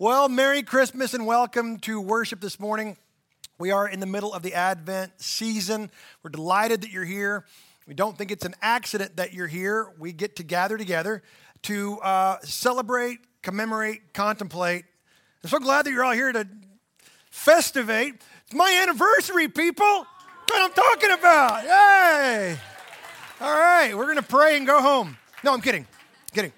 Well, Merry Christmas and welcome to worship this morning. We are in the middle of the Advent season. We're delighted that you're here. We don't think it's an accident that you're here. We get to gather together to uh, celebrate, commemorate, contemplate. I'm so glad that you're all here to festivate. It's my anniversary, people. What I'm talking about. Yay! All right, we're going to pray and go home. No, I'm kidding. Kidding.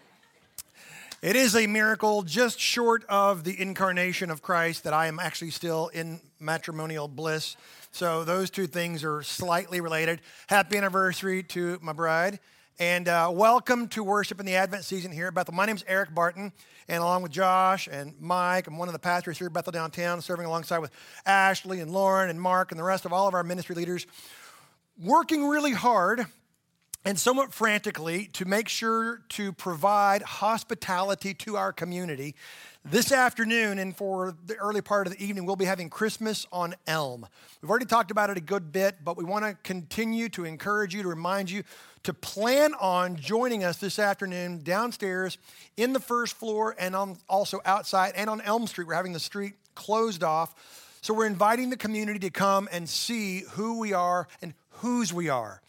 It is a miracle just short of the incarnation of Christ that I am actually still in matrimonial bliss. So those two things are slightly related. Happy anniversary to my bride. And uh, welcome to worship in the Advent season here at Bethel. My name is Eric Barton, and along with Josh and Mike, I'm one of the pastors here at Bethel Downtown, serving alongside with Ashley and Lauren and Mark and the rest of all of our ministry leaders, working really hard and somewhat frantically to make sure to provide hospitality to our community. This afternoon and for the early part of the evening, we'll be having Christmas on Elm. We've already talked about it a good bit, but we want to continue to encourage you, to remind you to plan on joining us this afternoon downstairs in the first floor and on, also outside and on Elm Street. We're having the street closed off. So we're inviting the community to come and see who we are and whose we are.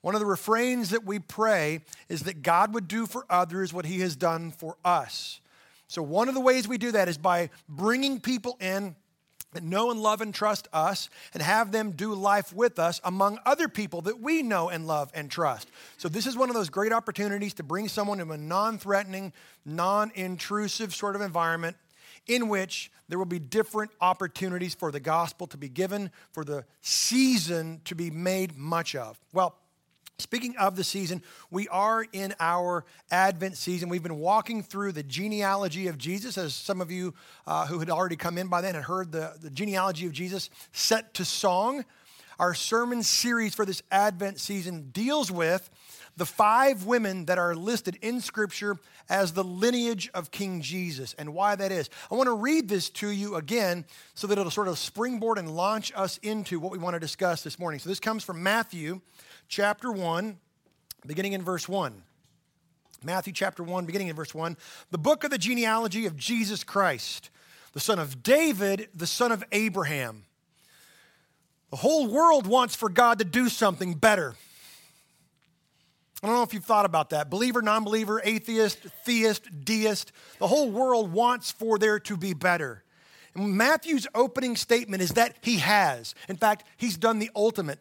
One of the refrains that we pray is that God would do for others what he has done for us. So, one of the ways we do that is by bringing people in that know and love and trust us and have them do life with us among other people that we know and love and trust. So, this is one of those great opportunities to bring someone to a non threatening, non intrusive sort of environment in which there will be different opportunities for the gospel to be given, for the season to be made much of. Well, Speaking of the season, we are in our Advent season. We've been walking through the genealogy of Jesus, as some of you uh, who had already come in by then had heard the, the genealogy of Jesus set to song. Our sermon series for this Advent season deals with the five women that are listed in Scripture as the lineage of King Jesus and why that is. I want to read this to you again so that it'll sort of springboard and launch us into what we want to discuss this morning. So this comes from Matthew chapter 1, beginning in verse 1. Matthew chapter 1, beginning in verse 1. The book of the genealogy of Jesus Christ, the son of David, the son of Abraham. The whole world wants for God to do something better. I don't know if you've thought about that. Believer, non believer, atheist, theist, deist. The whole world wants for there to be better. And Matthew's opening statement is that he has. In fact, he's done the ultimate.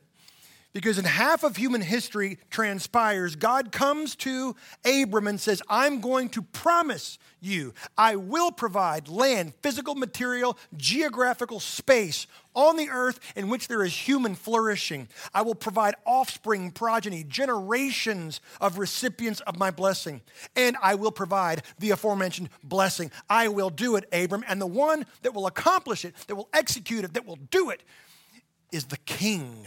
Because in half of human history transpires, God comes to Abram and says, I'm going to promise you, I will provide land, physical material, geographical space on the earth in which there is human flourishing. I will provide offspring, progeny, generations of recipients of my blessing. And I will provide the aforementioned blessing. I will do it, Abram. And the one that will accomplish it, that will execute it, that will do it, is the king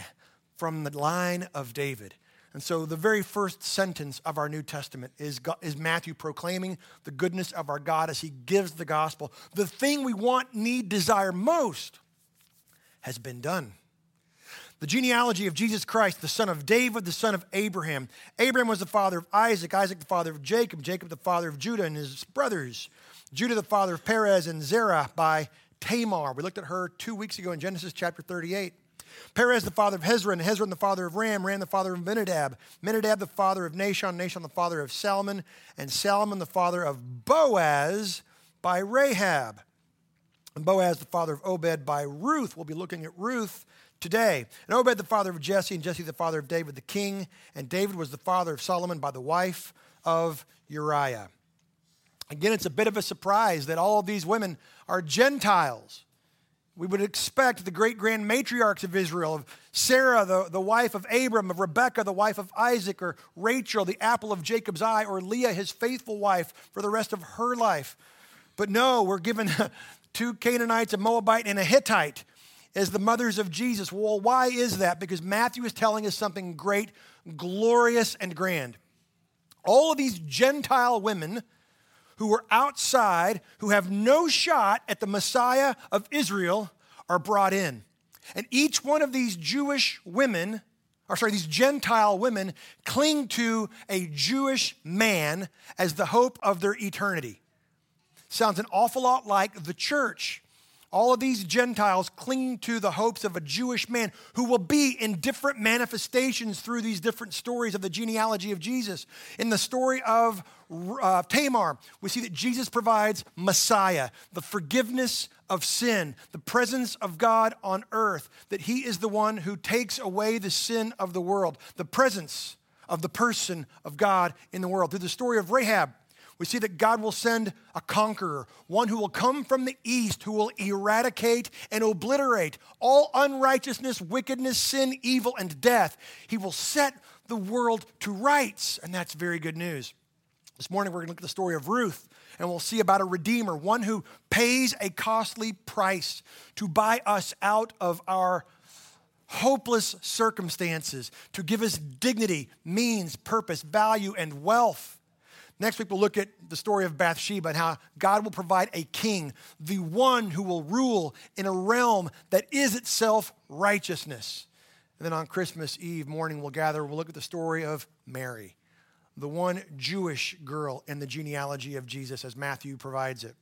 from the line of David. And so, the very first sentence of our New Testament is, is Matthew proclaiming the goodness of our God as he gives the gospel. The thing we want, need, desire most has been done. The genealogy of Jesus Christ, the son of David, the son of Abraham. Abraham was the father of Isaac, Isaac the father of Jacob, Jacob the father of Judah and his brothers, Judah the father of Perez and Zerah by Tamar. We looked at her two weeks ago in Genesis chapter 38. Perez the father of Hezron, Hezron the father of Ram, Ram the father of Minadab, Minadab the father of Nahshon, Nahshon the father of Salmon, and Salmon the father of Boaz by Rahab. And Boaz the father of Obed by Ruth. We'll be looking at Ruth today. And Obed the father of Jesse, and Jesse the father of David the king, and David was the father of Solomon by the wife of Uriah. Again, it's a bit of a surprise that all of these women are Gentiles. We would expect the great grand matriarchs of Israel, of Sarah, the, the wife of Abram, of Rebekah, the wife of Isaac, or Rachel, the apple of Jacob's eye, or Leah, his faithful wife, for the rest of her life. But no, we're given two Canaanites, a Moabite, and a Hittite as the mothers of Jesus. Well, why is that? Because Matthew is telling us something great, glorious, and grand. All of these Gentile women who are outside, who have no shot at the Messiah of Israel, are brought in. And each one of these Jewish women, or sorry, these Gentile women, cling to a Jewish man as the hope of their eternity. sounds an awful lot like the church. All of these Gentiles cling to the hopes of a Jewish man who will be in different manifestations through these different stories of the genealogy of Jesus. In the story of uh, Tamar, we see that Jesus provides Messiah, the forgiveness of sin, the presence of God on earth, that he is the one who takes away the sin of the world, the presence of the person of God in the world. Through the story of Rahab, we see that God will send a conqueror, one who will come from the east, who will eradicate and obliterate all unrighteousness, wickedness, sin, evil, and death. He will set the world to rights, and that's very good news. This morning, we're going to look at the story of Ruth, and we'll see about a redeemer, one who pays a costly price to buy us out of our hopeless circumstances, to give us dignity, means, purpose, value, and wealth. Next week, we'll look at the story of Bathsheba and how God will provide a king, the one who will rule in a realm that is itself righteousness. And then on Christmas Eve morning, we'll gather, we'll look at the story of Mary, the one Jewish girl in the genealogy of Jesus as Matthew provides it.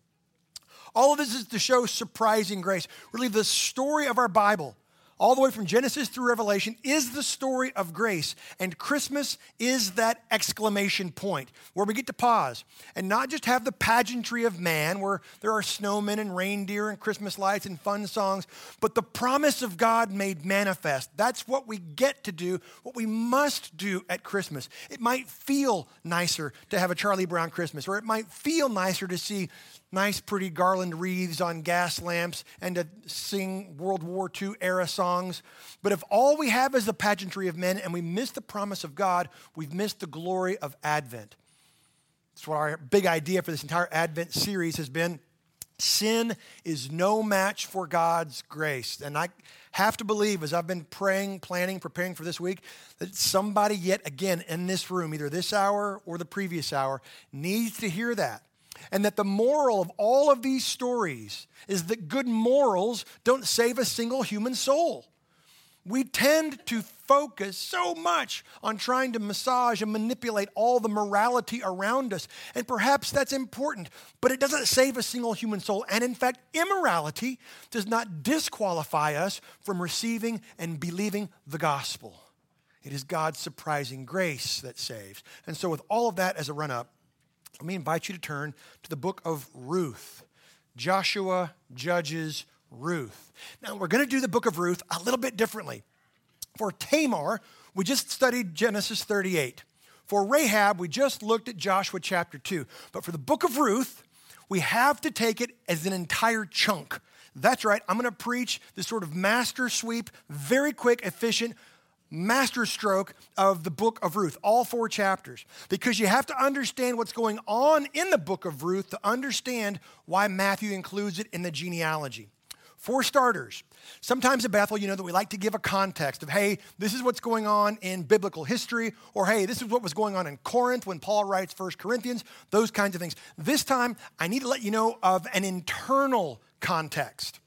All of this is to show surprising grace. Really, the story of our Bible all the way from Genesis through Revelation, is the story of grace. And Christmas is that exclamation point where we get to pause and not just have the pageantry of man, where there are snowmen and reindeer and Christmas lights and fun songs, but the promise of God made manifest. That's what we get to do, what we must do at Christmas. It might feel nicer to have a Charlie Brown Christmas, or it might feel nicer to see nice, pretty garland wreaths on gas lamps and to sing World War II era songs. But if all we have is the pageantry of men and we miss the promise of God, we've missed the glory of Advent. That's what our big idea for this entire Advent series has been. Sin is no match for God's grace. And I have to believe, as I've been praying, planning, preparing for this week, that somebody yet again in this room, either this hour or the previous hour, needs to hear that and that the moral of all of these stories is that good morals don't save a single human soul. We tend to focus so much on trying to massage and manipulate all the morality around us. And perhaps that's important, but it doesn't save a single human soul. And in fact, immorality does not disqualify us from receiving and believing the gospel. It is God's surprising grace that saves. And so, with all of that as a run up, let me invite you to turn to the book of Ruth. Joshua, Judges, Ruth. Now, we're going to do the book of Ruth a little bit differently. For Tamar, we just studied Genesis 38. For Rahab, we just looked at Joshua chapter 2. But for the book of Ruth, we have to take it as an entire chunk. That's right, I'm going to preach this sort of master sweep, very quick, efficient masterstroke of the book of Ruth, all four chapters, because you have to understand what's going on in the book of Ruth to understand why Matthew includes it in the genealogy. For starters, sometimes at Bethel, you know that we like to give a context of, hey, this is what's going on in biblical history, or hey, this is what was going on in Corinth when Paul writes First Corinthians, those kinds of things. This time, I need to let you know of an internal context.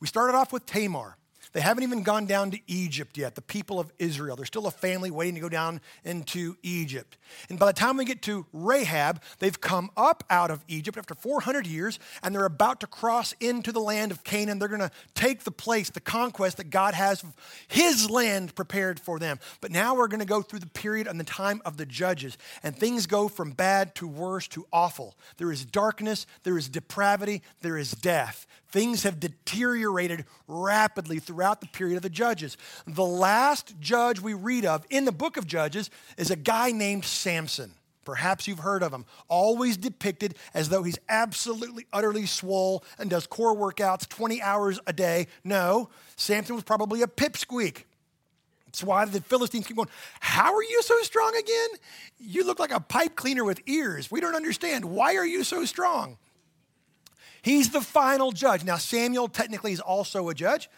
We started off with Tamar. They haven't even gone down to Egypt yet, the people of Israel. There's still a family waiting to go down into Egypt. And by the time we get to Rahab, they've come up out of Egypt after 400 years, and they're about to cross into the land of Canaan. They're going to take the place, the conquest that God has his land prepared for them. But now we're going to go through the period and the time of the judges, and things go from bad to worse to awful. There is darkness, there is depravity, there is death. Things have deteriorated rapidly throughout the period of the judges. The last judge we read of in the book of Judges is a guy named Samson. Perhaps you've heard of him. Always depicted as though he's absolutely, utterly swole and does core workouts 20 hours a day. No, Samson was probably a pipsqueak. That's why the Philistines keep going, How are you so strong again? You look like a pipe cleaner with ears. We don't understand. Why are you so strong? He's the final judge. Now, Samuel technically is also a judge,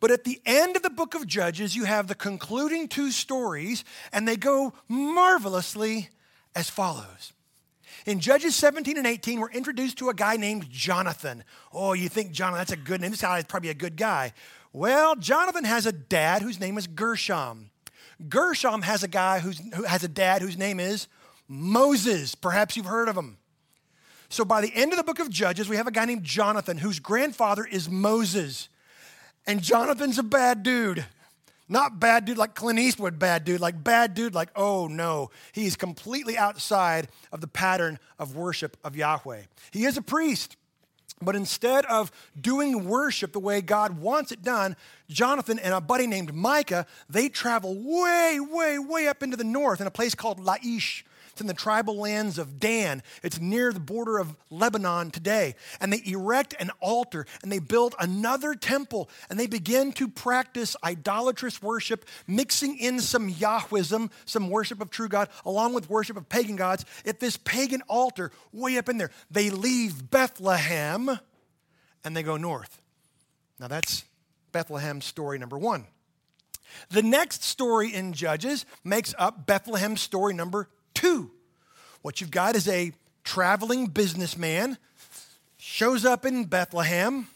but at the end of the book of Judges, you have the concluding two stories, and they go marvelously as follows. In Judges 17 and 18, we're introduced to a guy named Jonathan. Oh, you think Jonathan, that's a good name. This guy is probably a good guy. Well, Jonathan has a dad whose name is Gershom. Gershom has a guy who has a dad whose name is Moses. Perhaps you've heard of him. So by the end of the book of Judges, we have a guy named Jonathan whose grandfather is Moses. And Jonathan's a bad dude. Not bad dude like Clint Eastwood, bad dude, like bad dude, like, oh no, he's completely outside of the pattern of worship of Yahweh. He is a priest, but instead of doing worship the way God wants it done, Jonathan and a buddy named Micah, they travel way, way, way up into the north in a place called Laish. It's in the tribal lands of Dan. It's near the border of Lebanon today. And they erect an altar and they build another temple and they begin to practice idolatrous worship, mixing in some Yahwism, some worship of true God, along with worship of pagan gods at this pagan altar way up in there. They leave Bethlehem and they go north. Now that's Bethlehem story number one. The next story in Judges makes up Bethlehem story number two. What you've got is a traveling businessman, shows up in Bethlehem,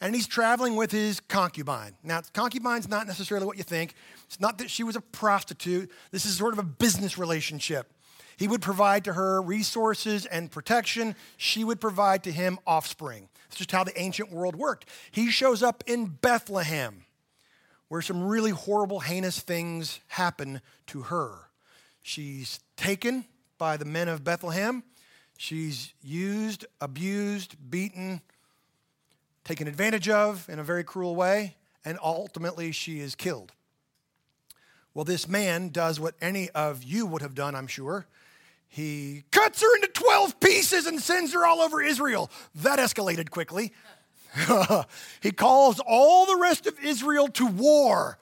and he's traveling with his concubine. Now, concubine's not necessarily what you think. It's not that she was a prostitute. This is sort of a business relationship. He would provide to her resources and protection. She would provide to him offspring. It's just how the ancient world worked. He shows up in Bethlehem, where some really horrible, heinous things happen to her. She's taken by the men of Bethlehem. She's used, abused, beaten, taken advantage of in a very cruel way, and ultimately she is killed. Well, this man does what any of you would have done, I'm sure. He cuts her into 12 pieces and sends her all over Israel. That escalated quickly. he calls all the rest of Israel to war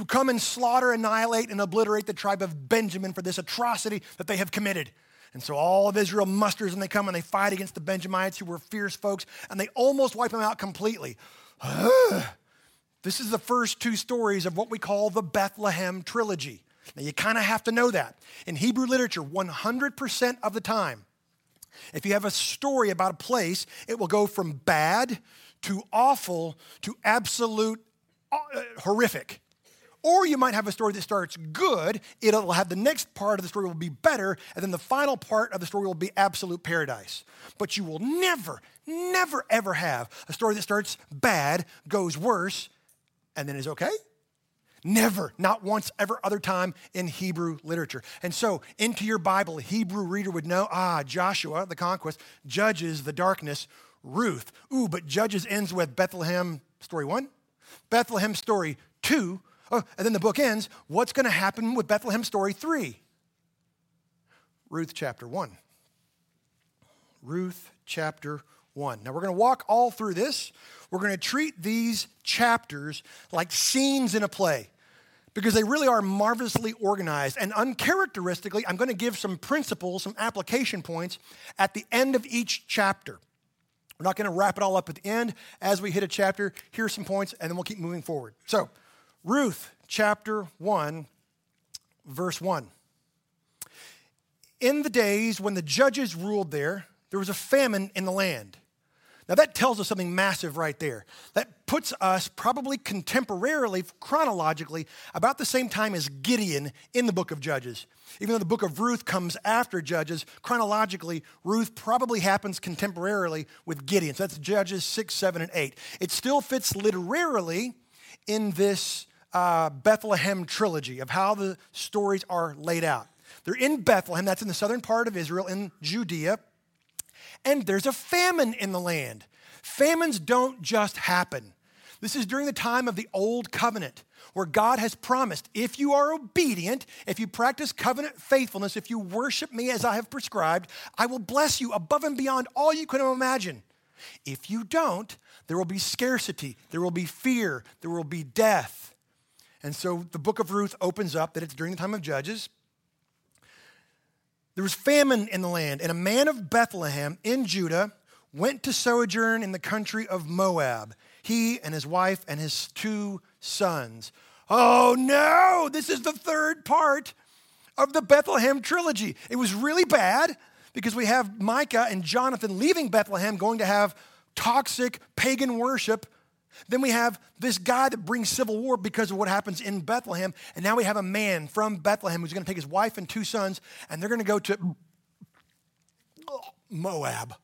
to come and slaughter, annihilate, and obliterate the tribe of Benjamin for this atrocity that they have committed. And so all of Israel musters and they come and they fight against the Benjamites who were fierce folks and they almost wipe them out completely. this is the first two stories of what we call the Bethlehem trilogy. Now you kind of have to know that. In Hebrew literature, 100% of the time, if you have a story about a place, it will go from bad to awful to absolute uh, horrific. Or you might have a story that starts good, it'll have the next part of the story will be better, and then the final part of the story will be absolute paradise. But you will never, never, ever have a story that starts bad, goes worse, and then is okay. Never, not once, ever other time in Hebrew literature. And so, into your Bible, a Hebrew reader would know ah, Joshua, the conquest, Judges, the darkness, Ruth. Ooh, but Judges ends with Bethlehem, story one, Bethlehem, story two, Oh, and then the book ends. What's going to happen with Bethlehem story three? Ruth chapter one. Ruth chapter 1. Now, we're going to walk all through this. We're going to treat these chapters like scenes in a play because they really are marvelously organized. And uncharacteristically, I'm going to give some principles, some application points at the end of each chapter. We're not going to wrap it all up at the end. As we hit a chapter, here's some points, and then we'll keep moving forward. So, Ruth chapter 1, verse 1. In the days when the judges ruled there, there was a famine in the land. Now, that tells us something massive right there. That puts us probably contemporarily, chronologically, about the same time as Gideon in the book of Judges. Even though the book of Ruth comes after Judges, chronologically, Ruth probably happens contemporarily with Gideon. So that's Judges 6, 7, and 8. It still fits literarily in this uh, Bethlehem trilogy of how the stories are laid out. They're in Bethlehem, that's in the southern part of Israel, in Judea, and there's a famine in the land. Famines don't just happen. This is during the time of the Old Covenant, where God has promised if you are obedient, if you practice covenant faithfulness, if you worship me as I have prescribed, I will bless you above and beyond all you could imagine. If you don't, there will be scarcity, there will be fear, there will be death. And so the book of Ruth opens up that it's during the time of Judges. There was famine in the land, and a man of Bethlehem in Judah went to sojourn in the country of Moab, he and his wife and his two sons. Oh no, this is the third part of the Bethlehem trilogy. It was really bad because we have Micah and Jonathan leaving Bethlehem, going to have toxic pagan worship then we have this guy that brings civil war because of what happens in Bethlehem. And now we have a man from Bethlehem who's going to take his wife and two sons, and they're going to go to Moab.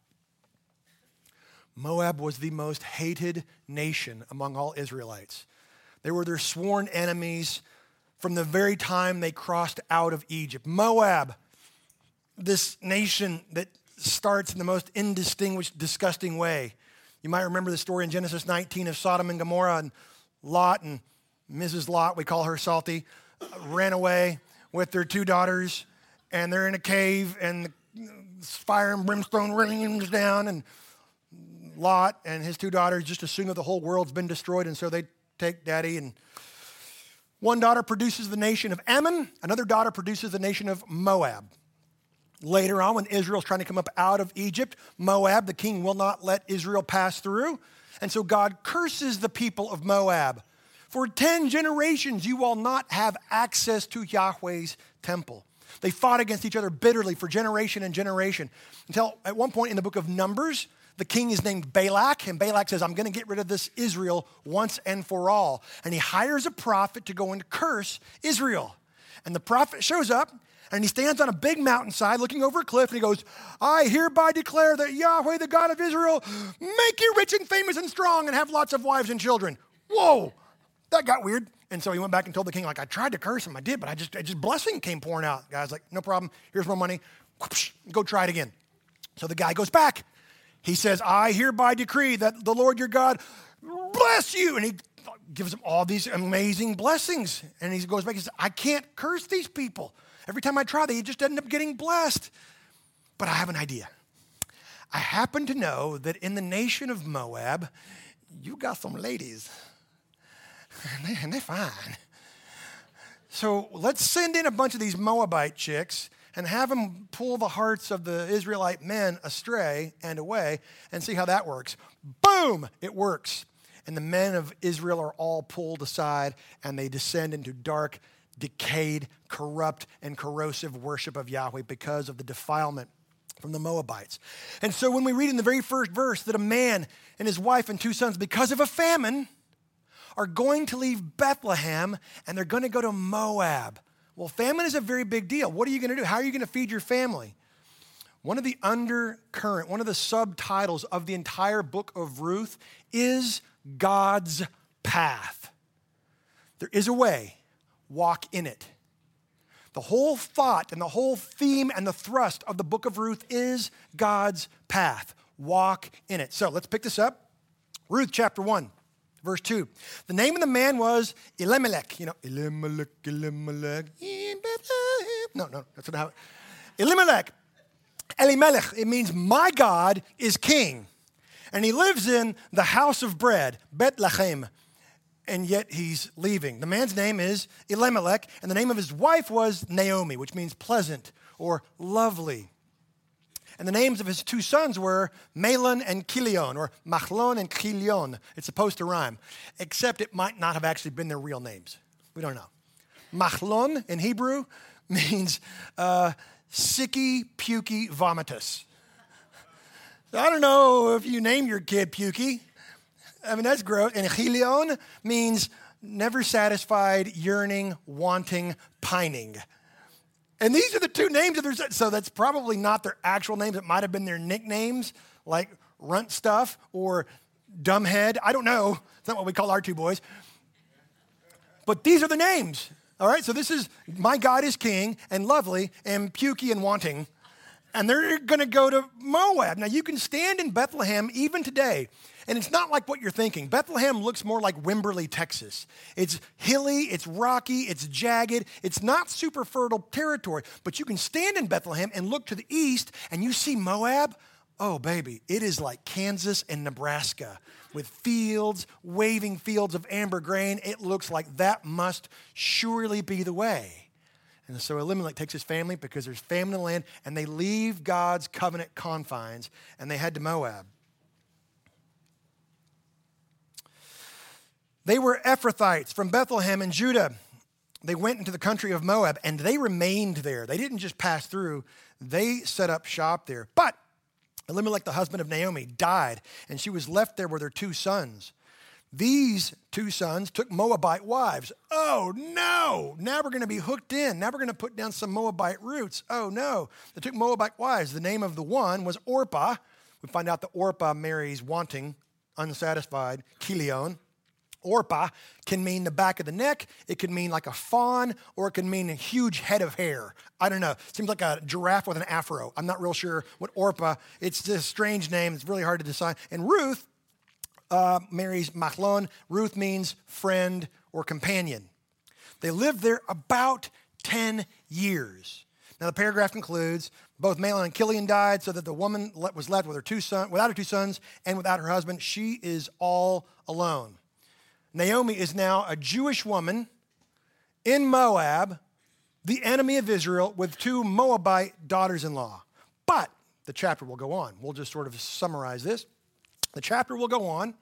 Moab was the most hated nation among all Israelites. They were their sworn enemies from the very time they crossed out of Egypt. Moab, this nation that starts in the most indistinguished, disgusting way. You might remember the story in Genesis 19 of Sodom and Gomorrah and Lot and Mrs. Lot, we call her Salty, ran away with their two daughters, and they're in a cave, and fire and brimstone rains down, and Lot and his two daughters just assume that the whole world's been destroyed, and so they take daddy and one daughter produces the nation of Ammon, another daughter produces the nation of Moab. Later on, when Israel's trying to come up out of Egypt, Moab, the king, will not let Israel pass through. And so God curses the people of Moab. For 10 generations, you will not have access to Yahweh's temple. They fought against each other bitterly for generation and generation until at one point in the book of Numbers, the king is named Balak, and Balak says, I'm going to get rid of this Israel once and for all. And he hires a prophet to go and curse Israel. And the prophet shows up, and he stands on a big mountainside looking over a cliff, and he goes, I hereby declare that Yahweh, the God of Israel, make you rich and famous and strong and have lots of wives and children. Whoa, that got weird. And so he went back and told the king, like, I tried to curse him, I did, but I just, I just blessing came pouring out. The guy's like, no problem, here's more money, go try it again. So the guy goes back he says, I hereby decree that the Lord your God bless you. And he gives him all these amazing blessings. And he goes back and says, I can't curse these people. Every time I try, they just end up getting blessed. But I have an idea. I happen to know that in the nation of Moab, you got some ladies, and, they, and they're fine. So let's send in a bunch of these Moabite chicks and have them pull the hearts of the Israelite men astray and away and see how that works. Boom! It works. And the men of Israel are all pulled aside and they descend into dark, decayed, corrupt, and corrosive worship of Yahweh because of the defilement from the Moabites. And so when we read in the very first verse that a man and his wife and two sons, because of a famine, are going to leave Bethlehem and they're going to go to Moab. Well, famine is a very big deal. What are you going to do? How are you going to feed your family? One of the undercurrent, one of the subtitles of the entire book of Ruth is God's path. There is a way, walk in it. The whole thought and the whole theme and the thrust of the book of Ruth is God's path. Walk in it. So let's pick this up. Ruth chapter 1. Verse 2. The name of the man was Elimelech. You know, Elimelech, Elimelech, No, no, that's not how. Elimelech. Elimelech, it means my God is king. And he lives in the house of bread, Bethlehem. And yet he's leaving. The man's name is Elimelech, and the name of his wife was Naomi, which means pleasant or lovely. And the names of his two sons were Mahlon and Chilion, or Machlon and Chilion. It's supposed to rhyme, except it might not have actually been their real names. We don't know. Machlon in Hebrew means uh, sicky, pukey, vomitus. I don't know if you name your kid Pukey. I mean, that's gross. And Chilion means never satisfied, yearning, wanting, pining. And these are the two names of their so that's probably not their actual names. It might have been their nicknames, like Runt Stuff or Dumbhead. I don't know. It's not what we call our two boys. But these are the names. All right, so this is my God is king and lovely and pukey and wanting. And they're going to go to Moab. Now, you can stand in Bethlehem even today and it's not like what you're thinking. Bethlehem looks more like Wimberley, Texas. It's hilly, it's rocky, it's jagged, it's not super fertile territory. But you can stand in Bethlehem and look to the east and you see Moab. Oh, baby, it is like Kansas and Nebraska with fields, waving fields of amber grain. It looks like that must surely be the way. And so Elimelech takes his family because there's famine in the land, and they leave God's covenant confines and they head to Moab. They were Ephrathites from Bethlehem and Judah. They went into the country of Moab and they remained there. They didn't just pass through, they set up shop there. But Elimelech, the husband of Naomi, died, and she was left there with her two sons. These two sons took Moabite wives. Oh no, now we're going to be hooked in. Now we're going to put down some Moabite roots. Oh no, they took Moabite wives. The name of the one was Orpah. We find out that Orpah marries wanting, unsatisfied, Chilion. Orpah can mean the back of the neck, it can mean like a fawn, or it can mean a huge head of hair. I don't know. Seems like a giraffe with an afro. I'm not real sure what Orpah, It's a strange name. It's really hard to decide. And Ruth uh, marries Machlon. Ruth means friend or companion. They lived there about 10 years. Now the paragraph concludes both Mahlon and Chilion died, so that the woman was left with her two son, without her two sons and without her husband. She is all alone. Naomi is now a Jewish woman in Moab, the enemy of Israel, with two Moabite daughters in law. But the chapter will go on. We'll just sort of summarize this. The chapter will go on.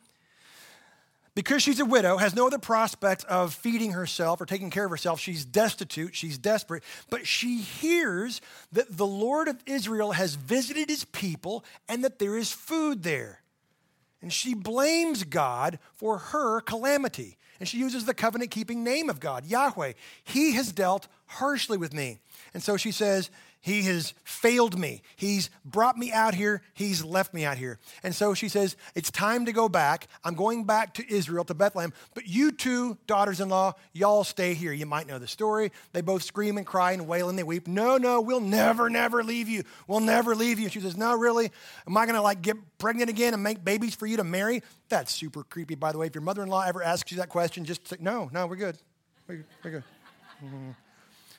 Because she's a widow, has no other prospect of feeding herself or taking care of herself. She's destitute, she's desperate, but she hears that the Lord of Israel has visited his people and that there is food there. And she blames God for her calamity. And she uses the covenant keeping name of God, Yahweh. He has dealt harshly with me. And so she says, he has failed me. He's brought me out here. He's left me out here. And so she says, It's time to go back. I'm going back to Israel, to Bethlehem. But you two daughters in law, y'all stay here. You might know the story. They both scream and cry and wail and they weep. No, no, we'll never, never leave you. We'll never leave you. She says, No, really? Am I going to like get pregnant again and make babies for you to marry? That's super creepy, by the way. If your mother in law ever asks you that question, just say, No, no, we're good. We're, we're good. Mm-hmm.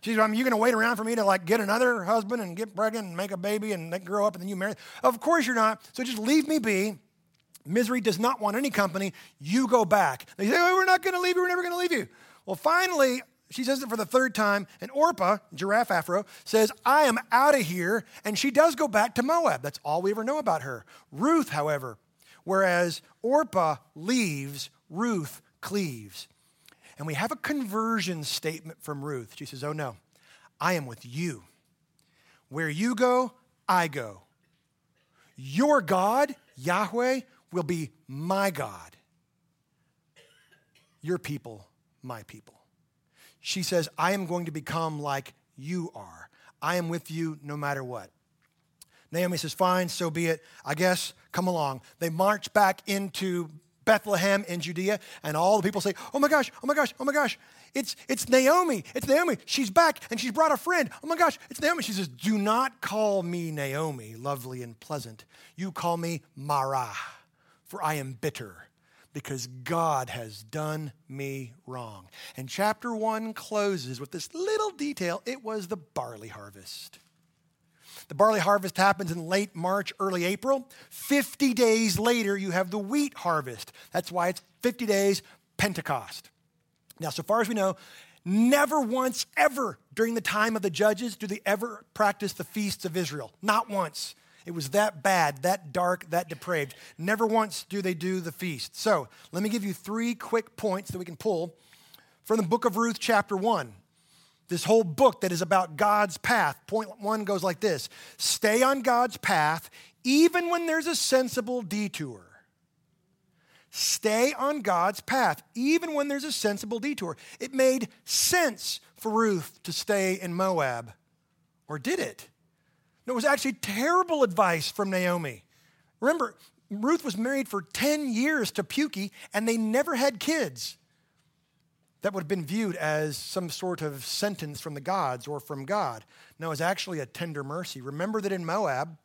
She's, I mean, you going to wait around for me to like get another husband and get pregnant and make a baby and they grow up and then you marry? Of course you're not. So just leave me be. Misery does not want any company. You go back. They say, oh, we're not going to leave you. We're never going to leave you. Well, finally, she says it for the third time, and Orpah, giraffe afro, says, I am out of here. And she does go back to Moab. That's all we ever know about her. Ruth, however, whereas Orpah leaves, Ruth cleaves. And we have a conversion statement from Ruth. She says, Oh no, I am with you. Where you go, I go. Your God, Yahweh, will be my God. Your people, my people. She says, I am going to become like you are. I am with you no matter what. Naomi says, Fine, so be it. I guess, come along. They march back into Bethlehem in Judea, and all the people say, Oh my gosh, oh my gosh, oh my gosh, it's, it's Naomi, it's Naomi. She's back and she's brought a friend. Oh my gosh, it's Naomi. She says, Do not call me Naomi, lovely and pleasant. You call me Mara, for I am bitter because God has done me wrong. And chapter one closes with this little detail it was the barley harvest. The barley harvest happens in late March, early April. 50 days later, you have the wheat harvest. That's why it's 50 days Pentecost. Now, so far as we know, never once ever during the time of the judges do they ever practice the feasts of Israel. Not once. It was that bad, that dark, that depraved. Never once do they do the feast. So let me give you three quick points that we can pull from the book of Ruth, chapter 1 this whole book that is about God's path. Point one goes like this Stay on God's path even when there's a sensible detour. Stay on God's path even when there's a sensible detour. It made sense for Ruth to stay in Moab, or did it? No, it was actually terrible advice from Naomi. Remember, Ruth was married for 10 years to Pukey, and they never had kids that would have been viewed as some sort of sentence from the gods or from God. No, it's actually a tender mercy. Remember that in Moab,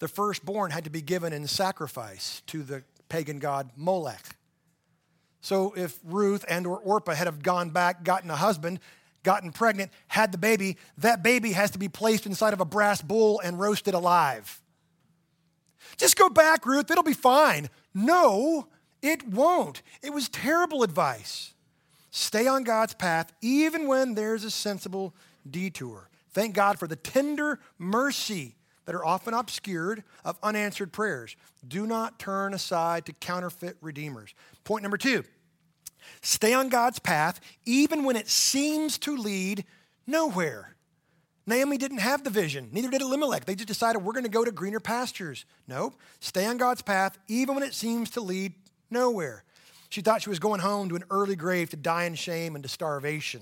the firstborn had to be given in sacrifice to the pagan god Molech. So if Ruth and or Orpah had have gone back, gotten a husband, gotten pregnant, had the baby, that baby has to be placed inside of a brass bull and roasted alive. Just go back, Ruth, it'll be fine. No, it won't. It was terrible advice. Stay on God's path even when there's a sensible detour. Thank God for the tender mercy that are often obscured of unanswered prayers. Do not turn aside to counterfeit redeemers. Point number two stay on God's path even when it seems to lead nowhere. Naomi didn't have the vision, neither did Elimelech. They just decided we're going to go to greener pastures. Nope. Stay on God's path even when it seems to lead nowhere. She thought she was going home to an early grave to die in shame and to starvation.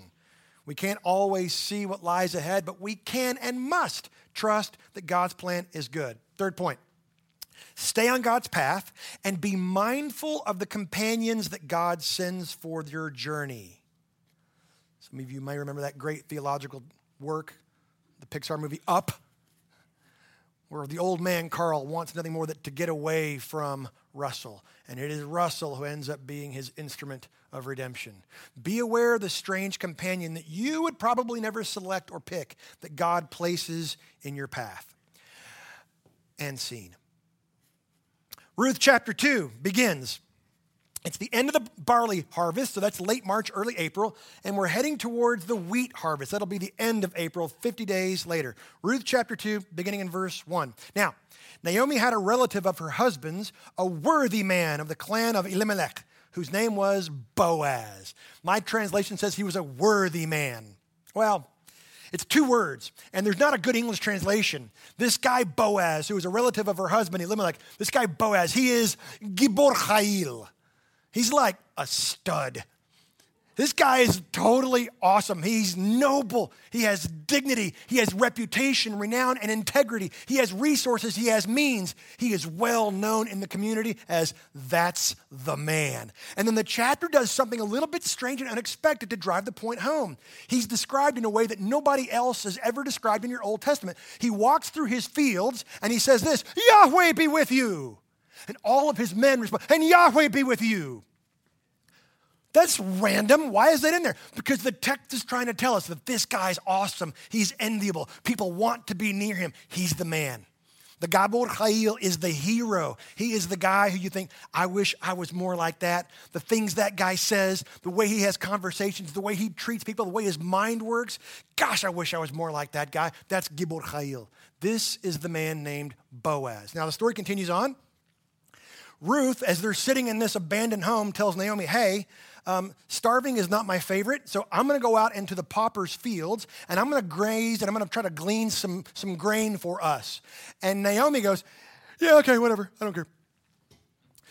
We can't always see what lies ahead, but we can and must trust that God's plan is good. Third point stay on God's path and be mindful of the companions that God sends for your journey. Some of you may remember that great theological work, the Pixar movie Up, where the old man Carl wants nothing more than to get away from Russell. And it is Russell who ends up being his instrument of redemption. Be aware of the strange companion that you would probably never select or pick that God places in your path. And scene. Ruth chapter 2 begins it's the end of the barley harvest, so that's late March, early April, and we're heading towards the wheat harvest. That'll be the end of April, 50 days later. Ruth chapter 2, beginning in verse 1. Now, Naomi had a relative of her husband's, a worthy man of the clan of Elimelech, whose name was Boaz. My translation says he was a worthy man. Well, it's two words, and there's not a good English translation. This guy Boaz, who was a relative of her husband Elimelech, this guy Boaz, he is Gibor Chayil. He's like a stud. This guy is totally awesome. He's noble. He has dignity. He has reputation, renown, and integrity. He has resources. He has means. He is well known in the community as that's the man. And then the chapter does something a little bit strange and unexpected to drive the point home. He's described in a way that nobody else has ever described in your Old Testament. He walks through his fields and he says this Yahweh be with you. And all of his men respond, and Yahweh be with you. That's random. Why is that in there? Because the text is trying to tell us that this guy's awesome. He's enviable. People want to be near him. He's the man. The Gibor Chayil is the hero. He is the guy who you think, I wish I was more like that. The things that guy says, the way he has conversations, the way he treats people, the way his mind works. Gosh, I wish I was more like that guy. That's Gibor Chayil. This is the man named Boaz. Now, the story continues on. Ruth, as they're sitting in this abandoned home, tells Naomi, Hey, um, starving is not my favorite, so I'm going to go out into the pauper's fields and I'm going to graze and I'm going to try to glean some, some grain for us. And Naomi goes, Yeah, okay, whatever. I don't care.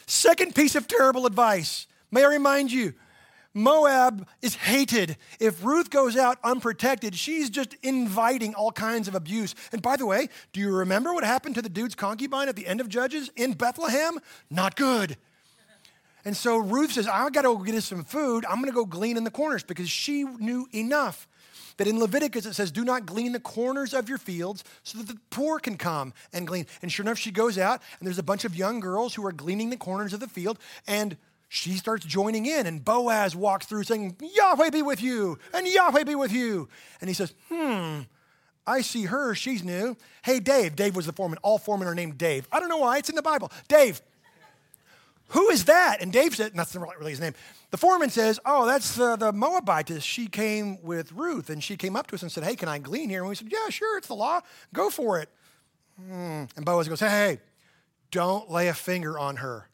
Second piece of terrible advice. May I remind you, Moab is hated. If Ruth goes out unprotected, she's just inviting all kinds of abuse. And by the way, do you remember what happened to the dude's concubine at the end of Judges in Bethlehem? Not good. And so Ruth says, I got to go get us some food. I'm to go glean in the corners because she knew enough that in Leviticus it says, Do not glean the corners of your fields so that the poor can come and glean. And sure enough, she goes out and there's a bunch of young girls who are gleaning the corners of the field. And she starts joining in, and Boaz walks through saying, Yahweh be with you, and Yahweh be with you. And he says, Hmm, I see her, she's new. Hey, Dave. Dave was the foreman. All foremen are named Dave. I don't know why, it's in the Bible. Dave, who is that? And Dave said, that's not really his name. The foreman says, Oh, that's the, the Moabitess. She came with Ruth, and she came up to us and said, Hey, can I glean here? And we said, Yeah, sure, it's the law. Go for it. Hmm. And Boaz goes, Hey, hey, don't lay a finger on her.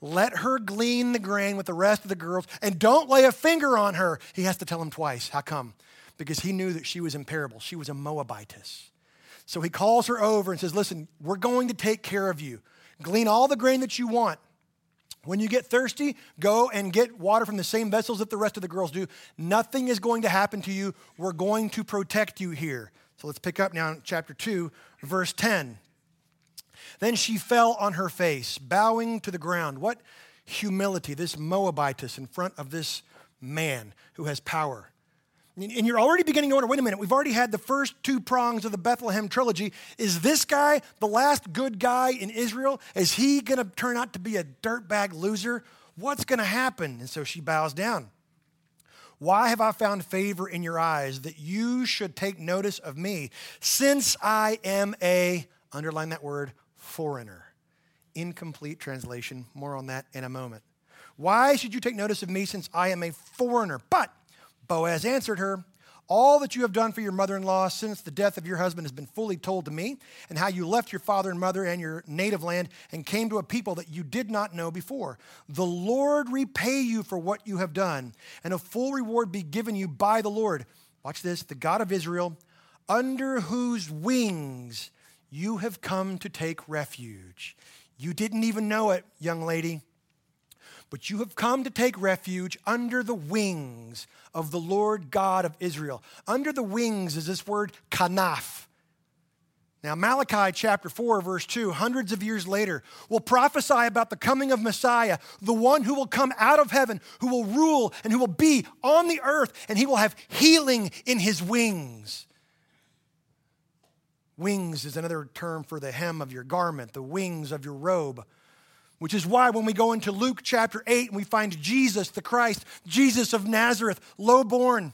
Let her glean the grain with the rest of the girls, and don't lay a finger on her. He has to tell him twice. How come? Because he knew that she was imperable. She was a Moabitess. So he calls her over and says, Listen, we're going to take care of you. Glean all the grain that you want. When you get thirsty, go and get water from the same vessels that the rest of the girls do. Nothing is going to happen to you. We're going to protect you here. So let's pick up now in chapter 2, verse 10. Then she fell on her face, bowing to the ground. What humility, this Moabitess in front of this man who has power. And you're already beginning to wonder wait a minute, we've already had the first two prongs of the Bethlehem trilogy. Is this guy the last good guy in Israel? Is he going to turn out to be a dirtbag loser? What's going to happen? And so she bows down. Why have I found favor in your eyes that you should take notice of me, since I am a, underline that word, foreigner? Incomplete translation. More on that in a moment. Why should you take notice of me since I am a foreigner? But Boaz answered her, All that you have done for your mother in law since the death of your husband has been fully told to me, and how you left your father and mother and your native land and came to a people that you did not know before. The Lord repay you for what you have done, and a full reward be given you by the Lord. Watch this the God of Israel, under whose wings you have come to take refuge. You didn't even know it, young lady. But you have come to take refuge under the wings of the Lord God of Israel. Under the wings is this word kanaf. Now, Malachi chapter 4, verse 2, hundreds of years later, will prophesy about the coming of Messiah, the one who will come out of heaven, who will rule and who will be on the earth, and he will have healing in his wings. Wings is another term for the hem of your garment, the wings of your robe. Which is why when we go into Luke chapter 8 and we find Jesus, the Christ, Jesus of Nazareth, low born,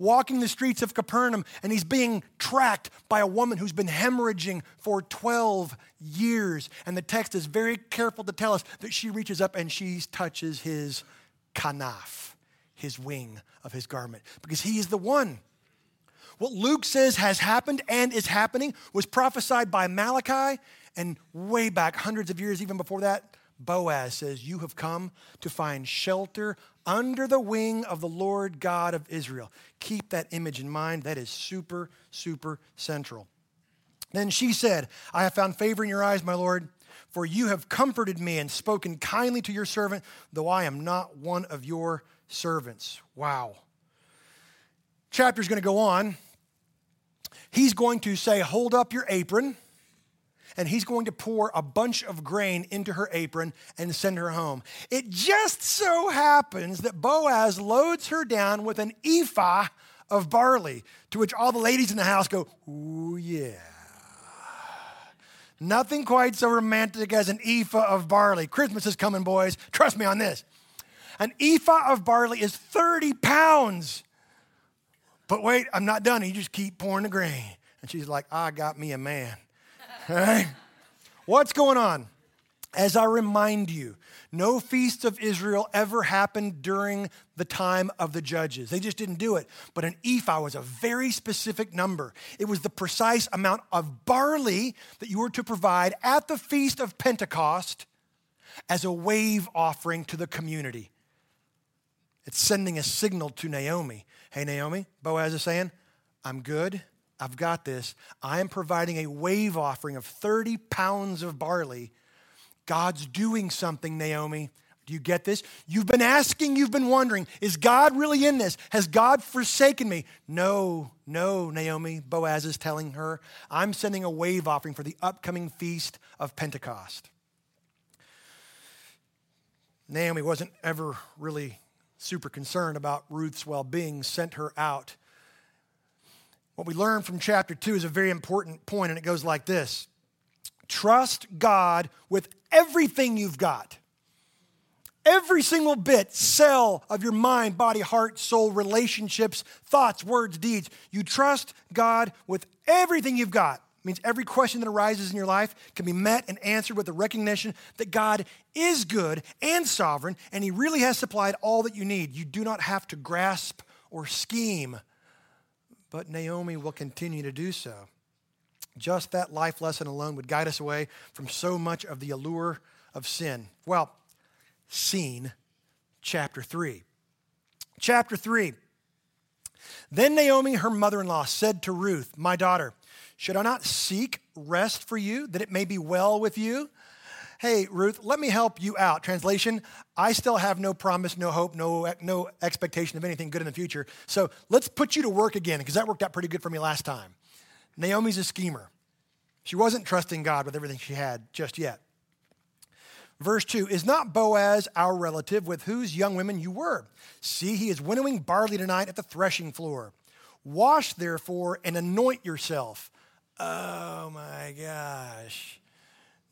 walking the streets of Capernaum, and he's being tracked by a woman who's been hemorrhaging for 12 years. And the text is very careful to tell us that she reaches up and she touches his kanaf, his wing of his garment, because he is the one. What Luke says has happened and is happening was prophesied by Malachi, and way back, hundreds of years even before that, Boaz says, You have come to find shelter under the wing of the Lord God of Israel. Keep that image in mind. That is super, super central. Then she said, I have found favor in your eyes, my Lord, for you have comforted me and spoken kindly to your servant, though I am not one of your servants. Wow. Chapter's going to go on. He's going to say, Hold up your apron and he's going to pour a bunch of grain into her apron and send her home. It just so happens that Boaz loads her down with an ephah of barley, to which all the ladies in the house go, Ooh, yeah. Nothing quite so romantic as an ephah of barley. Christmas is coming, boys. Trust me on this. An ephah of barley is 30 pounds. But wait, I'm not done. You just keep pouring the grain. And she's like, I got me a man. Right? What's going on? As I remind you, no feasts of Israel ever happened during the time of the judges. They just didn't do it. But an ephah was a very specific number. It was the precise amount of barley that you were to provide at the feast of Pentecost as a wave offering to the community. It's sending a signal to Naomi. Hey, Naomi, Boaz is saying, I'm good. I've got this. I am providing a wave offering of 30 pounds of barley. God's doing something, Naomi. Do you get this? You've been asking, you've been wondering, is God really in this? Has God forsaken me? No, no, Naomi, Boaz is telling her. I'm sending a wave offering for the upcoming feast of Pentecost. Naomi wasn't ever really super concerned about Ruth's well being, sent her out what we learn from chapter 2 is a very important point, and it goes like this Trust God with everything you've got. Every single bit, cell of your mind, body, heart, soul, relationships, thoughts, words, deeds. You trust God with everything you've got. It means every question that arises in your life can be met and answered with the recognition that God is good and sovereign, and He really has supplied all that you need. You do not have to grasp or scheme but Naomi will continue to do so. Just that life lesson alone would guide us away from so much of the allure of sin. Well, scene chapter 3. Chapter 3. Then Naomi, her mother in law, said to Ruth, My daughter, should I not seek rest for you, that it may be well with you? Hey, Ruth, let me help you out. Translation I still have no promise, no hope, no, no expectation of anything good in the future. So let's put you to work again, because that worked out pretty good for me last time. Naomi's a schemer. She wasn't trusting God with everything she had just yet. Verse 2 Is not Boaz our relative with whose young women you were? See, he is winnowing barley tonight at the threshing floor. Wash, therefore, and anoint yourself. Oh my gosh.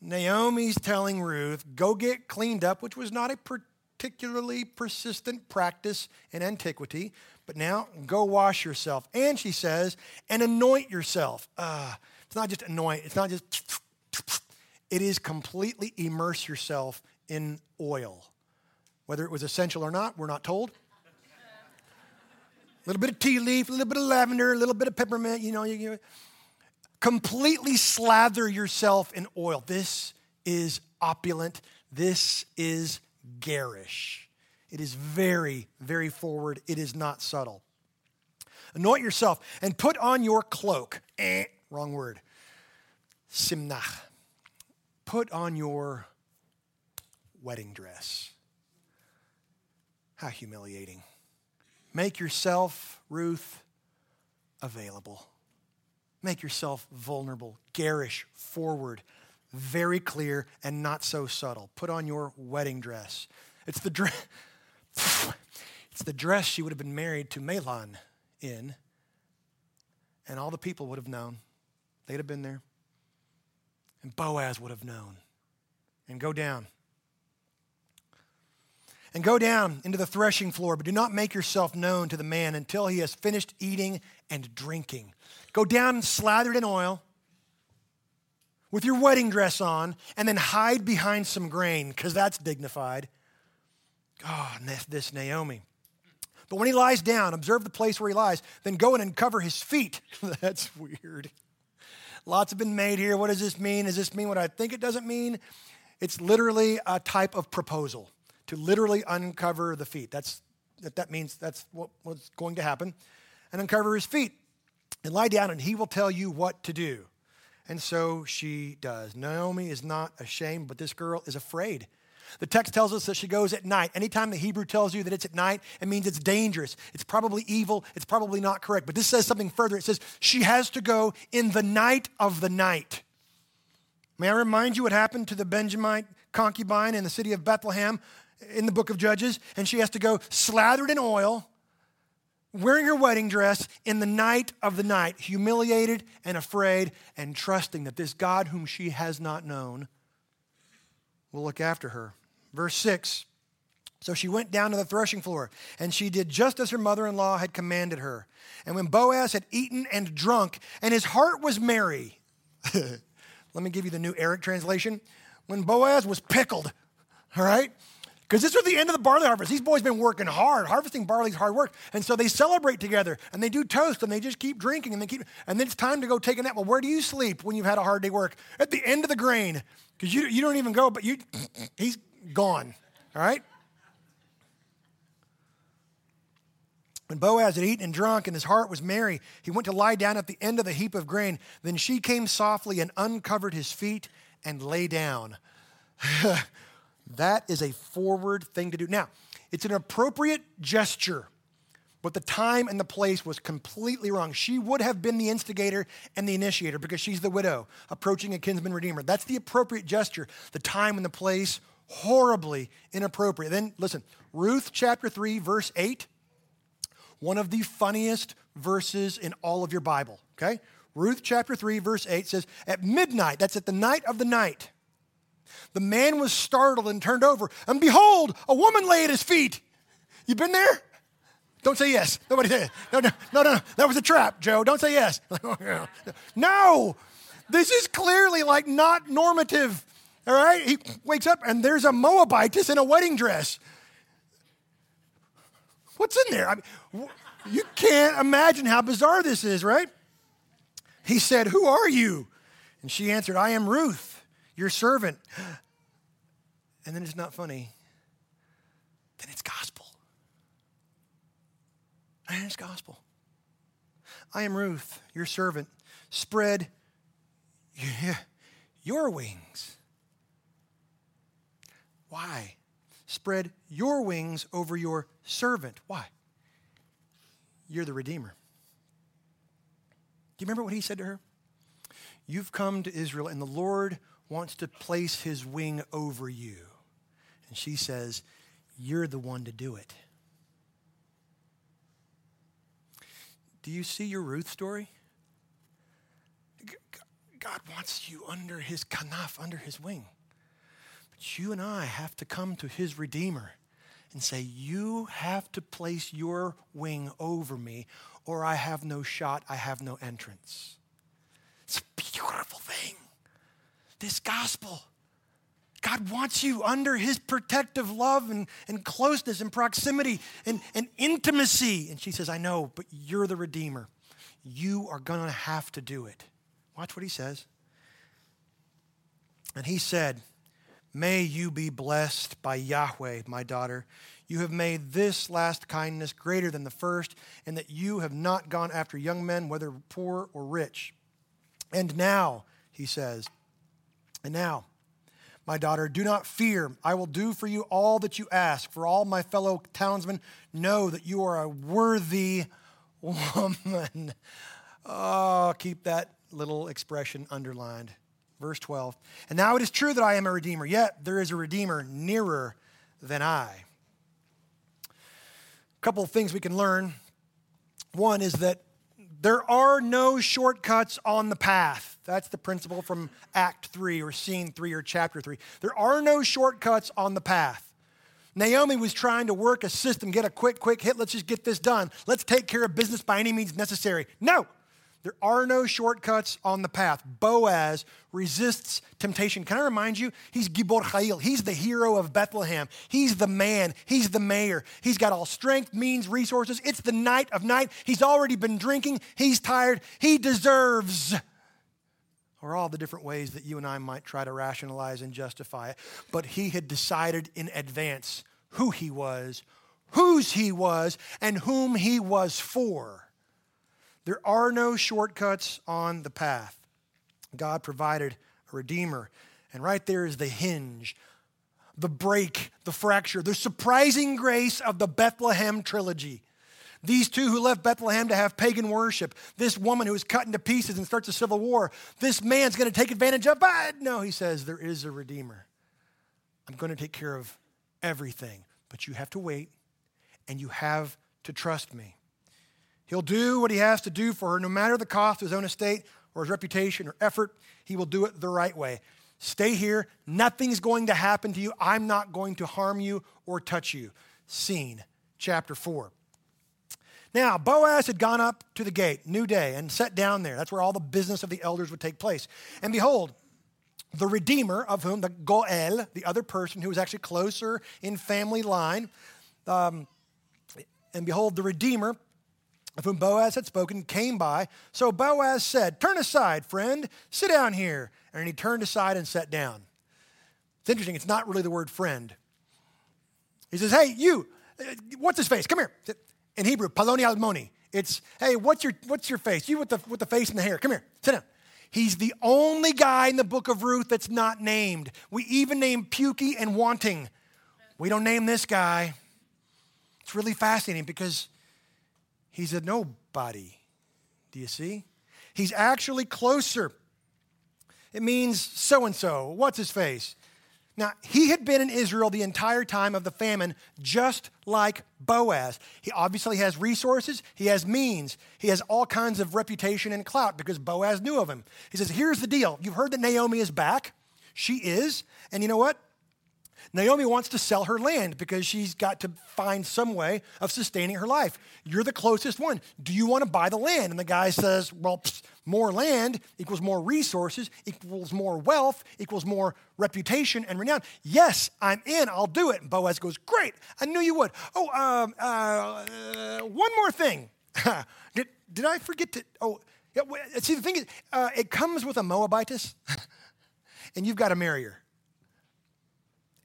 Naomi's telling Ruth, go get cleaned up, which was not a particularly persistent practice in antiquity, but now go wash yourself. And she says, and anoint yourself. Uh, it's not just anoint, it's not just, it is completely immerse yourself in oil. Whether it was essential or not, we're not told. A little bit of tea leaf, a little bit of lavender, a little bit of peppermint, you know, you, you completely slather yourself in oil. This is opulent. This is garish. It is very, very forward. It is not subtle. Anoint yourself and put on your cloak. Eh, wrong word. Simnach. Put on your wedding dress. How humiliating. Make yourself, Ruth, available. Make yourself vulnerable, garish, forward, very clear, and not so subtle. Put on your wedding dress. It's the dress. it's the dress she would have been married to Mahlon in, and all the people would have known. They'd have been there. And Boaz would have known. And go down. And go down into the threshing floor, but do not make yourself known to the man until he has finished eating and drinking. Go down slathered in oil with your wedding dress on, and then hide behind some grain, because that's dignified. God, oh, this Naomi. But when he lies down, observe the place where he lies, then go in and cover his feet. that's weird. Lots have been made here. What does this mean? Does this mean what I think it doesn't mean? It's literally a type of proposal to literally uncover the feet. That's that, that means that's what, what's going to happen. And uncover his feet and lie down, and he will tell you what to do. And so she does. Naomi is not ashamed, but this girl is afraid. The text tells us that she goes at night. Anytime the Hebrew tells you that it's at night, it means it's dangerous. It's probably evil. It's probably not correct. But this says something further. It says she has to go in the night of the night. May I remind you what happened to the Benjamite concubine in the city of Bethlehem in the book of Judges? And she has to go slathered in oil, wearing her wedding dress in the night of the night, humiliated and afraid, and trusting that this God whom she has not known will look after her. Verse 6 So she went down to the threshing floor, and she did just as her mother in law had commanded her. And when Boaz had eaten and drunk, and his heart was merry, let me give you the new Eric translation. When Boaz was pickled, all right? Because this was the end of the barley harvest. These boys been working hard. Harvesting barley is hard work. And so they celebrate together and they do toast and they just keep drinking and they keep and then it's time to go take a nap. Well, where do you sleep when you've had a hard day work? At the end of the grain. Because you, you don't even go, but you he's gone. All right? When Boaz had eaten and drunk and his heart was merry, he went to lie down at the end of the heap of grain. Then she came softly and uncovered his feet and lay down. That is a forward thing to do. Now, it's an appropriate gesture, but the time and the place was completely wrong. She would have been the instigator and the initiator because she's the widow approaching a kinsman redeemer. That's the appropriate gesture. The time and the place, horribly inappropriate. Then, listen, Ruth chapter 3, verse 8, one of the funniest verses in all of your Bible, okay? Ruth chapter 3, verse 8 says, At midnight, that's at the night of the night, the man was startled and turned over, and behold, a woman lay at his feet. You been there? Don't say yes. Nobody no, no, no, no, no. That was a trap, Joe. Don't say yes. no, this is clearly like not normative. All right, he wakes up and there's a Moabitess in a wedding dress. What's in there? I mean, you can't imagine how bizarre this is, right? He said, Who are you? And she answered, I am Ruth your servant. And then it's not funny. Then it's gospel. And it's gospel. I am Ruth, your servant. Spread your wings. Why? Spread your wings over your servant. Why? You're the Redeemer. Do you remember what he said to her? You've come to Israel, and the Lord wants to place his wing over you. And she says, You're the one to do it. Do you see your Ruth story? God wants you under his kanaf, under his wing. But you and I have to come to his Redeemer and say, You have to place your wing over me, or I have no shot, I have no entrance. It's a beautiful thing this gospel. God wants you under his protective love and, and closeness and proximity and, and intimacy. And she says, I know, but you're the Redeemer. You are going to have to do it. Watch what he says. And he said, May you be blessed by Yahweh, my daughter. You have made this last kindness greater than the first, and that you have not gone after young men, whether poor or rich. And now, he says, and now, my daughter, do not fear. I will do for you all that you ask. For all my fellow townsmen know that you are a worthy woman. Oh, keep that little expression underlined. Verse 12. And now it is true that I am a redeemer, yet there is a redeemer nearer than I. A couple of things we can learn. One is that there are no shortcuts on the path. That's the principle from Act 3 or Scene 3 or Chapter 3. There are no shortcuts on the path. Naomi was trying to work a system, get a quick, quick hit. Let's just get this done. Let's take care of business by any means necessary. No, there are no shortcuts on the path. Boaz resists temptation. Can I remind you? He's Gibor Chayil. He's the hero of Bethlehem. He's the man. He's the mayor. He's got all strength, means, resources. It's the night of night. He's already been drinking. He's tired. He deserves. Or all the different ways that you and I might try to rationalize and justify it. But he had decided in advance who he was, whose he was, and whom he was for. There are no shortcuts on the path. God provided a redeemer. And right there is the hinge, the break, the fracture, the surprising grace of the Bethlehem trilogy. These two who left Bethlehem to have pagan worship. This woman who is cut into pieces and starts a civil war. This man's going to take advantage of. But no, he says, there is a redeemer. I'm going to take care of everything. But you have to wait and you have to trust me. He'll do what he has to do for her, no matter the cost of his own estate or his reputation or effort. He will do it the right way. Stay here. Nothing's going to happen to you. I'm not going to harm you or touch you. Scene, chapter 4. Now, Boaz had gone up to the gate, new day, and sat down there. That's where all the business of the elders would take place. And behold, the Redeemer, of whom the Goel, the other person who was actually closer in family line, um, and behold, the Redeemer of whom Boaz had spoken, came by. So Boaz said, Turn aside, friend, sit down here. And he turned aside and sat down. It's interesting, it's not really the word friend. He says, Hey, you, what's his face? Come here. In Hebrew, Paloni Almoni. It's, hey, what's your, what's your face? You with the, with the face and the hair. Come here, sit down. He's the only guy in the book of Ruth that's not named. We even name Pukey and Wanting. We don't name this guy. It's really fascinating because He's a nobody. Do you see? He's actually closer. It means so and so. What's his face? Now, he had been in Israel the entire time of the famine, just like Boaz. He obviously has resources, he has means, he has all kinds of reputation and clout because Boaz knew of him. He says, Here's the deal. You've heard that Naomi is back. She is. And you know what? Naomi wants to sell her land because she's got to find some way of sustaining her life. You're the closest one. Do you want to buy the land? And the guy says, Well, pfft, more land equals more resources, equals more wealth, equals more reputation and renown. Yes, I'm in. I'll do it. And Boaz goes, Great. I knew you would. Oh, um, uh, uh, one more thing. did, did I forget to? Oh, yeah, see, the thing is, uh, it comes with a Moabitess, and you've got to marry her.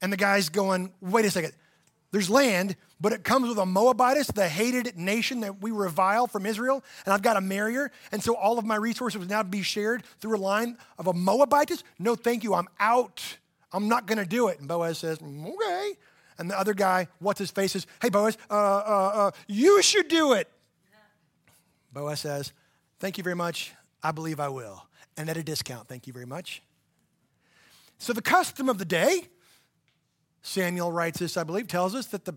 And the guy's going, wait a second. There's land, but it comes with a Moabitess, the hated nation that we revile from Israel, and I've got to marry her. And so all of my resources would now to be shared through a line of a Moabitess. No, thank you. I'm out. I'm not going to do it. And Boaz says, okay. And the other guy, what's his face, says, hey, Boaz, uh, uh, uh, you should do it. Boaz says, thank you very much. I believe I will. And at a discount, thank you very much. So the custom of the day Samuel writes this, I believe, tells us that the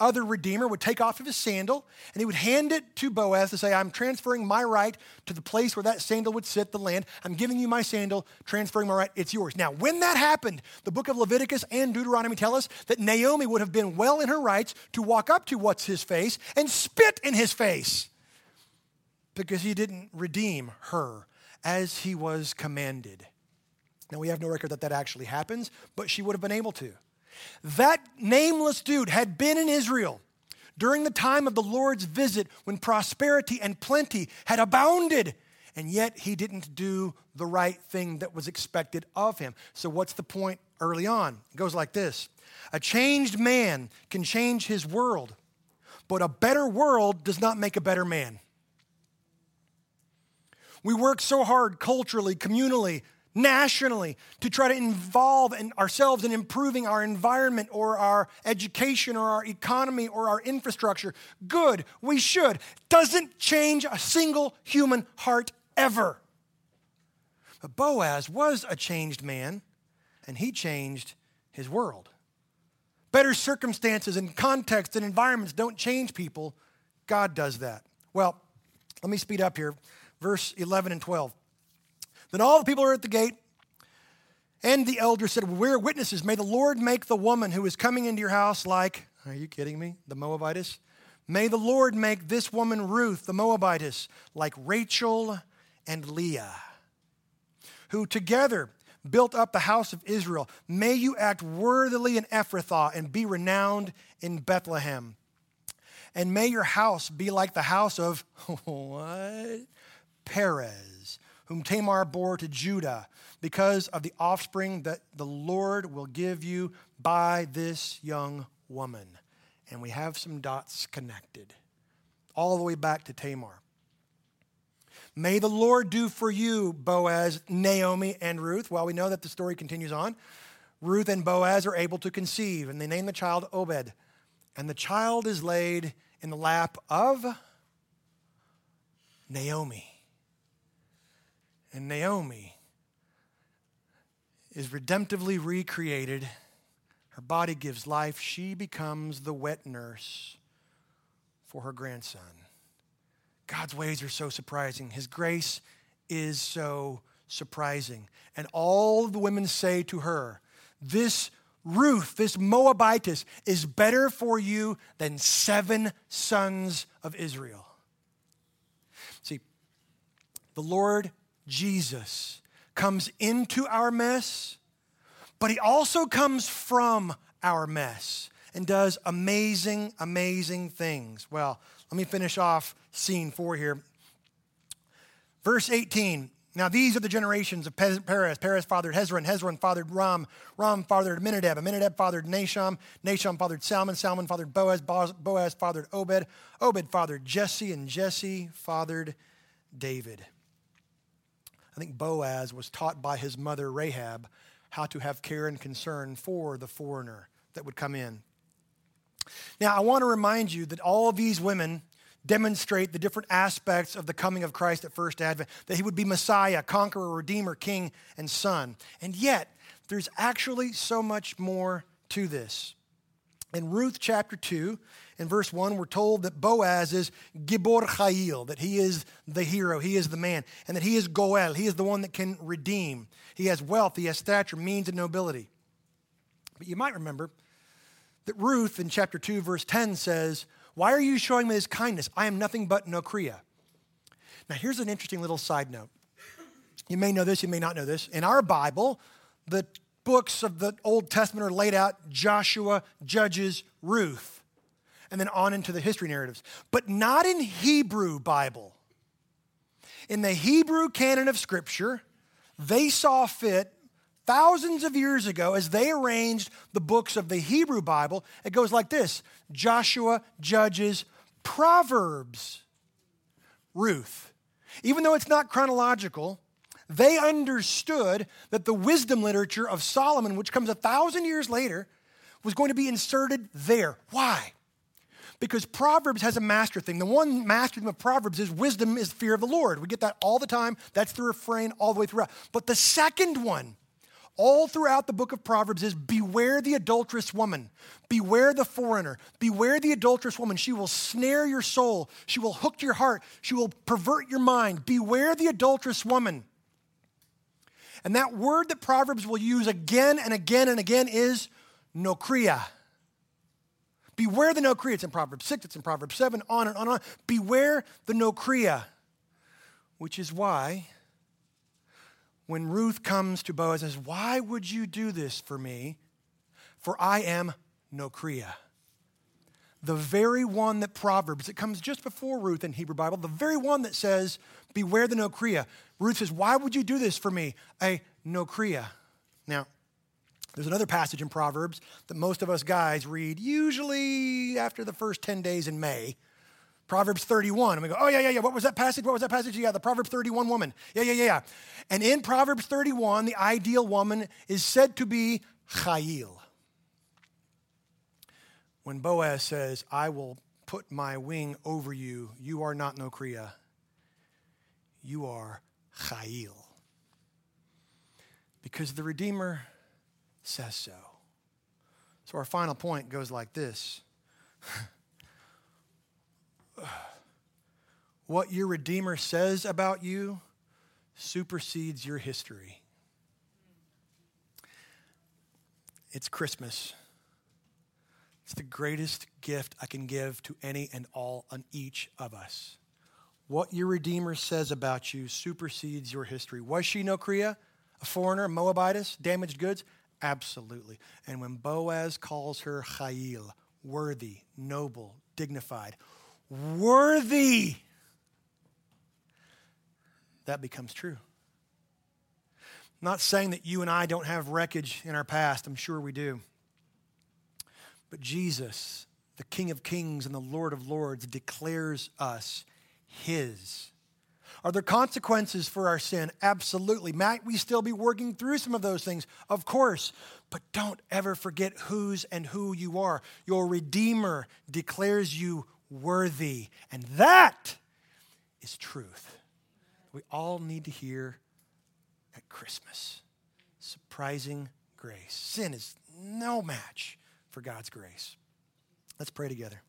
other redeemer would take off of his sandal and he would hand it to Boaz to say, I'm transferring my right to the place where that sandal would sit, the land. I'm giving you my sandal, transferring my right, it's yours. Now, when that happened, the book of Leviticus and Deuteronomy tell us that Naomi would have been well in her rights to walk up to what's his face and spit in his face because he didn't redeem her as he was commanded. Now, we have no record that that actually happens, but she would have been able to. That nameless dude had been in Israel during the time of the Lord's visit when prosperity and plenty had abounded, and yet he didn't do the right thing that was expected of him. So, what's the point early on? It goes like this A changed man can change his world, but a better world does not make a better man. We work so hard culturally, communally, nationally to try to involve in ourselves in improving our environment or our education or our economy or our infrastructure. Good, we should. Doesn't change a single human heart ever. But Boaz was a changed man, and he changed his world. Better circumstances and context and environments don't change people, God does that. Well, let me speed up here. Verse 11 and 12. Then all the people are at the gate, and the elders said, We're witnesses. May the Lord make the woman who is coming into your house like, are you kidding me? The Moabitess? May the Lord make this woman Ruth, the Moabitess, like Rachel and Leah, who together built up the house of Israel. May you act worthily in Ephrathah and be renowned in Bethlehem. And may your house be like the house of what? Perez, whom Tamar bore to Judah, because of the offspring that the Lord will give you by this young woman. And we have some dots connected all the way back to Tamar. May the Lord do for you, Boaz, Naomi, and Ruth. Well, we know that the story continues on. Ruth and Boaz are able to conceive, and they name the child Obed. And the child is laid in the lap of Naomi. And Naomi is redemptively recreated. Her body gives life. She becomes the wet nurse for her grandson. God's ways are so surprising. His grace is so surprising. And all the women say to her, This Ruth, this Moabitess, is better for you than seven sons of Israel. See, the Lord Jesus comes into our mess, but he also comes from our mess and does amazing, amazing things. Well, let me finish off scene four here. Verse 18. Now, these are the generations of Perez. Perez fathered Hezron. Hezron fathered Ram. Ram fathered Amminadab. Amminadab fathered Nahshon. Nahshon fathered Salmon. Salmon fathered Boaz. Boaz fathered Obed. Obed fathered Jesse. And Jesse fathered David. I think Boaz was taught by his mother Rahab how to have care and concern for the foreigner that would come in. Now, I want to remind you that all of these women demonstrate the different aspects of the coming of Christ at First Advent, that he would be Messiah, conqueror, redeemer, king, and son. And yet, there's actually so much more to this. In Ruth chapter 2, in verse 1, we're told that Boaz is Gibor Chayil, that he is the hero, he is the man, and that he is Goel, he is the one that can redeem. He has wealth, he has stature, means, and nobility. But you might remember that Ruth in chapter 2, verse 10 says, Why are you showing me this kindness? I am nothing but Nokria. Now, here's an interesting little side note. You may know this, you may not know this. In our Bible, the books of the Old Testament are laid out Joshua, Judges, Ruth, and then on into the history narratives. But not in Hebrew Bible. In the Hebrew canon of Scripture, they saw fit thousands of years ago as they arranged the books of the Hebrew Bible. It goes like this Joshua, Judges, Proverbs, Ruth. Even though it's not chronological, they understood that the wisdom literature of Solomon, which comes a thousand years later, was going to be inserted there. Why? Because Proverbs has a master thing. The one master thing of Proverbs is wisdom is fear of the Lord. We get that all the time. That's the refrain all the way throughout. But the second one, all throughout the book of Proverbs, is beware the adulterous woman, beware the foreigner, beware the adulterous woman. She will snare your soul, she will hook your heart, she will pervert your mind. Beware the adulterous woman. And that word that Proverbs will use again and again and again is nokria. Beware the nokria. It's in Proverbs 6, it's in Proverbs 7, on and on and on. Beware the nokria, which is why when Ruth comes to Boaz and says, Why would you do this for me? For I am nokria. The very one that Proverbs, it comes just before Ruth in Hebrew Bible, the very one that says, Beware the nokria. Ruth says, Why would you do this for me? A nokria. Now, there's another passage in Proverbs that most of us guys read usually after the first 10 days in May Proverbs 31. And we go, oh, yeah, yeah, yeah. What was that passage? What was that passage? Yeah, the Proverbs 31 woman. Yeah, yeah, yeah, yeah. And in Proverbs 31, the ideal woman is said to be Chayil. When Boaz says, I will put my wing over you, you are not Nokria, you are Chayil. Because the Redeemer says so. So our final point goes like this What your Redeemer says about you supersedes your history. It's Christmas. It's the greatest gift I can give to any and all on each of us. What your Redeemer says about you supersedes your history. Was she no Nokria, a foreigner, Moabitess, damaged goods? Absolutely. And when Boaz calls her Chayil, worthy, noble, dignified, worthy, that becomes true. I'm not saying that you and I don't have wreckage in our past, I'm sure we do. But Jesus, the King of Kings and the Lord of Lords, declares us His. Are there consequences for our sin? Absolutely. Might we still be working through some of those things? Of course. But don't ever forget whose and who you are. Your Redeemer declares you worthy. And that is truth. We all need to hear at Christmas. Surprising grace. Sin is no match for God's grace. Let's pray together.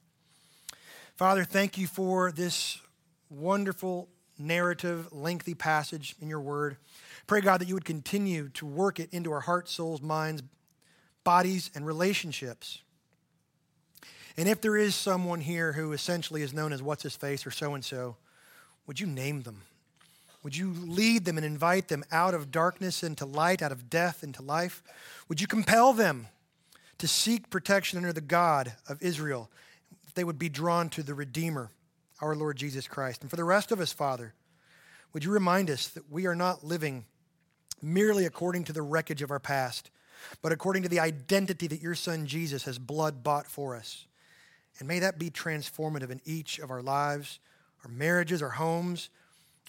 Father, thank you for this wonderful narrative, lengthy passage in your word. Pray, God, that you would continue to work it into our hearts, souls, minds, bodies, and relationships. And if there is someone here who essentially is known as what's his face or so and so, would you name them? Would you lead them and invite them out of darkness into light, out of death into life? Would you compel them to seek protection under the God of Israel? They would be drawn to the Redeemer our Lord Jesus Christ. And for the rest of us, Father, would you remind us that we are not living merely according to the wreckage of our past, but according to the identity that your Son Jesus has blood bought for us. And may that be transformative in each of our lives, our marriages, our homes,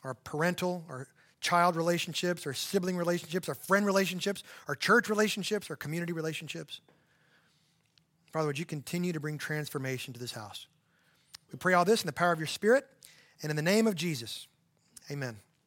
our parental, our child relationships, our sibling relationships, our friend relationships, our church relationships, our community relationships. Father, would you continue to bring transformation to this house? We pray all this in the power of your Spirit and in the name of Jesus. Amen.